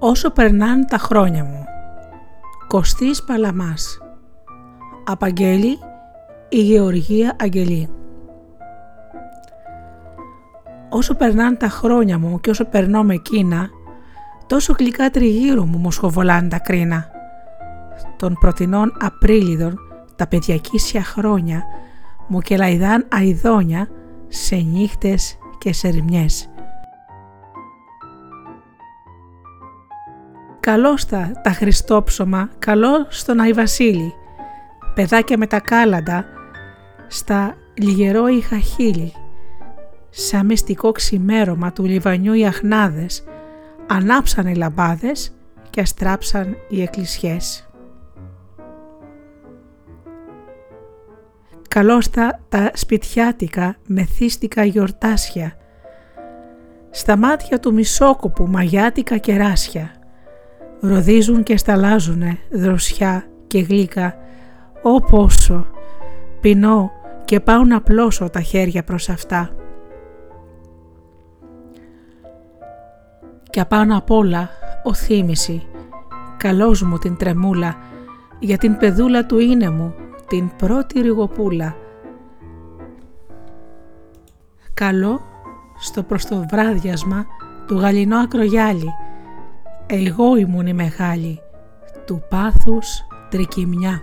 Όσο περνάν τα χρόνια μου. Κωστής Παλαμάς. Απαγγέλη η Γεωργία Αγγελή. Όσο περνάν τα χρόνια μου και όσο περνώ με εκείνα, τόσο γλυκά τριγύρω μου μοσχοβολάν τα κρίνα. Των πρωτινών Απρίλιδων τα παιδιακίσια χρόνια μου και λαϊδάν αηδόνια σε νύχτες και σε ρημιές. Καλώς τα, τα Χριστόψωμα, καλό στον Αϊ Βασίλη, παιδάκια με τα κάλαντα, στα λιγερό είχα χείλη. Σαν μυστικό ξημέρωμα του λιβανιού οι αχνάδες, ανάψαν οι λαμπάδες και αστράψαν οι εκκλησιές. Καλώς τα, τα σπιτιάτικα μεθύστικα γιορτάσια, στα μάτια του μισόκοπου μαγιάτικα κεράσια, ροδίζουν και σταλάζουνε δροσιά και γλύκα, Ω πόσο, πεινώ και πάω να πλώσω τα χέρια προς αυτά. Και απάνω απ' όλα ο θύμηση, καλός μου την τρεμούλα, για την πεδούλα του είναι μου, την πρώτη ρηγοπούλα. Καλό στο προς το βράδιασμα του γαλινό ακρογιάλι, εγώ ήμουν η μεγάλη, του πάθους τρικυμιά.